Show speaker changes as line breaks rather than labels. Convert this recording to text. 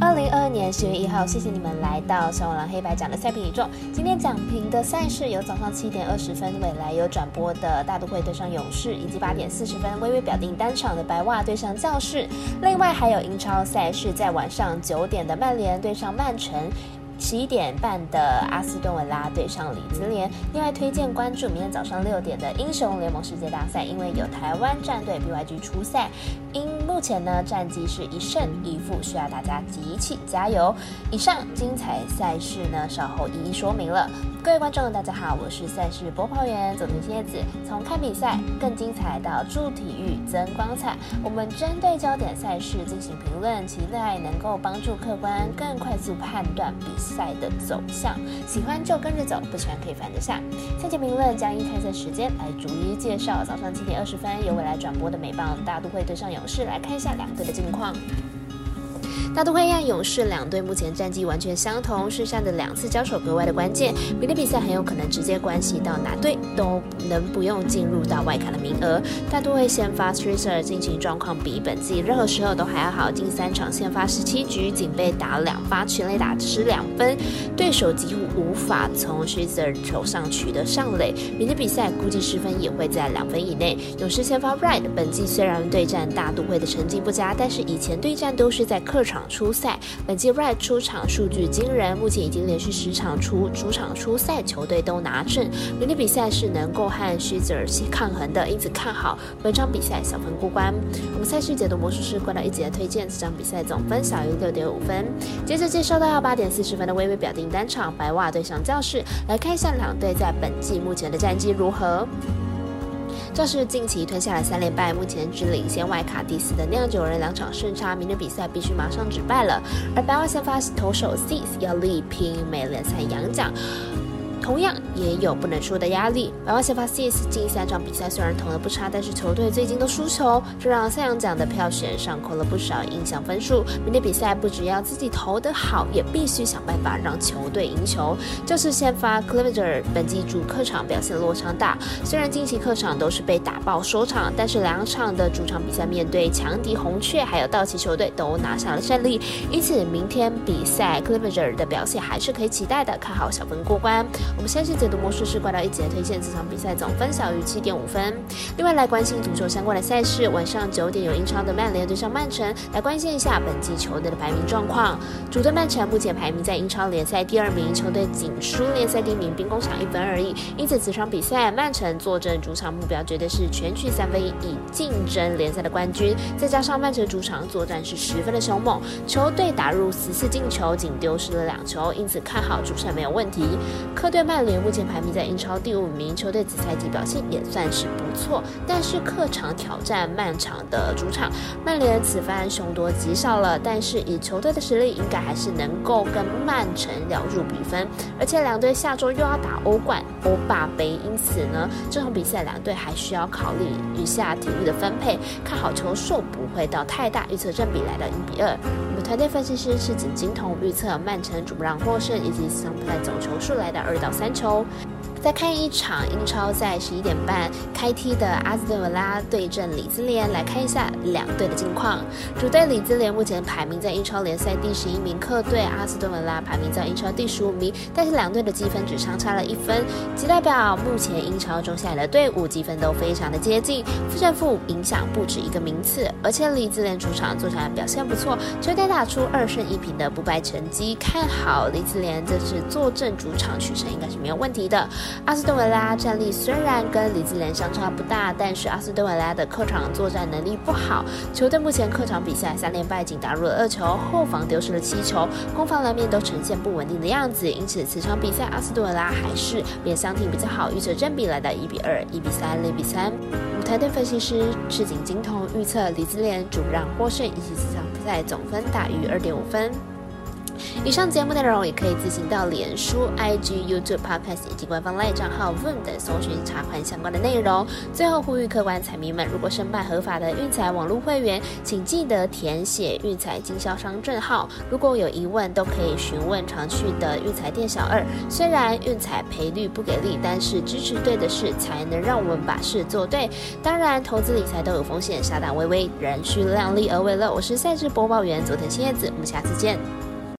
二零二二年十月一号，谢谢你们来到小五郎黑白奖的赛评宇宙。今天讲评的赛事有早上七点二十分未来有转播的大都会对上勇士，以及八点四十分微微表定单场的白袜对上教室。另外还有英超赛事在晚上九点的曼联对上曼城。十一点半的阿斯顿维拉对上李兹联。另外推荐关注明天早上六点的英雄联盟世界大赛，因为有台湾战队 BYG 出赛，因目前呢战绩是一胜一负，需要大家集气加油。以上精彩赛事呢，稍后一一说明了。各位观众，大家好，我是赛事播报员佐藤蝎子。从看比赛更精彩到助体育增光彩，我们针对焦点赛事进行评论，期待能够帮助客观更快速判断比赛的走向。喜欢就跟着走，不喜欢可以反着下。赛前评论将依开赛时间来逐一介绍。早上七点二十分由未来转播的美棒大都会对上勇士，来看一下两队的近况。大都会和勇士两队目前战绩完全相同，剩下的两次交手格外的关键。明天比赛很有可能直接关系到哪队都能不用进入到外卡的名额。大都会先发 t r a c e r 进行状况比本季任何时候都还要好，近三场先发十七局仅被打两发全垒打，只两分，对手几乎无法从 t r a c e r 手上取得上垒。明天比赛估计失分也会在两分以内。勇士先发 Red 本季虽然对战大都会的成绩不佳，但是以前对战都是在客场。出赛，本季 Red 出场数据惊人，目前已经连续十场出主场出赛，球队都拿胜。明天比赛是能够和 s h i z e r 抗衡的，因此看好本场比赛小分过关。我们赛事解读魔术师关到一节推荐，这场比赛总分小于六点五分。接着介绍到八点四十分的微微表定单场，白袜对上教室，来看一下两队在本季目前的战绩如何。这是近期吞下了三连败，目前只领先外卡第四的酿酒人两场胜差，明天比赛必须马上止败了。而白袜先发投手 Sis 要力拼美联赛洋奖。同样也有不能输的压力。白袜先发 C S 近三场比赛虽然投了不差，但是球队最近都输球，这让赛扬奖的票选上扣了不少印象分数。明天比赛不只要自己投得好，也必须想办法让球队赢球。这次先发 c l e v e r 本季主客场表现落差大，虽然近期客场都是被打爆收场，但是两场的主场比赛面对强敌红雀还有道奇球队都拿下了胜利，因此明天比赛 c l e v e r 的表现还是可以期待的，看好小分过关。我们先是解读魔术师怪盗一节推荐这场比赛总分小于七点五分。另外来关心足球相关的赛事，晚上九点有英超的曼联对上曼城，来关心一下本季球队的排名状况。主队曼城目前排名在英超联赛第二名，球队仅输联赛第一名兵工厂一分而已。因此，此场比赛曼城坐镇主场，目标绝对是全取三分，以竞争联赛的冠军。再加上曼城主场作战是十分的凶猛，球队打入十次进球，仅丢失了两球，因此看好主胜没有问题。客队。曼联目前排名在英超第五名，球队此赛季表现也算是不错，但是客场挑战曼场的主场，曼联此番凶多吉少了。但是以球队的实力，应该还是能够跟曼城聊入比分。而且两队下周又要打欧冠、欧霸杯，因此呢，这场比赛两队还需要考虑一下体育的分配，看好球数不会到太大，预测占比来到一比二。团队分析师赤井金童，预测曼城主让获胜，以及场比赛总球数来到二到。三球。再看一场英超，在十一点半开踢的阿斯顿维拉对阵里兹联，来看一下两队的近况。主队里兹联目前排名在英超联赛第十一名，客队阿斯顿维拉排名在英超第十五名，但是两队的积分只相差了一分，即代表目前英超中下游的队伍积分都非常的接近，负胜负影响不止一个名次。而且里兹联主场作战表现不错，球队打出二胜一平的不败成绩，看好里兹联这次坐镇主场取胜应该是没有问题的。阿斯顿维拉战力虽然跟李兹联相差不大，但是阿斯顿维拉的客场作战能力不好。球队目前客场比赛三连败，仅打入了二球，后防丢失了七球，攻防两面都呈现不稳定的样子。因此，此场比赛阿斯顿维拉还是面相挺比较好，预测正比来到一比二、一比三、零比三。我们团队分析师赤井金童预测李兹联主让获胜，以及此场比赛总分大于二点五分。以上节目内容也可以自行到脸书、IG、YouTube、Podcast 以及官方 LINE 账号 Voom 等搜寻查看相关的内容。最后呼吁客官彩迷们，如果申办合法的运彩网络会员，请记得填写运彩经销商证号。如果有疑问，都可以询问常去的运彩店小二。虽然运彩赔率不给力，但是支持对的事，才能让我们把事做对。当然，投资理财都有风险，下胆微微，人需量力而为了。我是赛事播报员佐藤千叶子，我们下次见。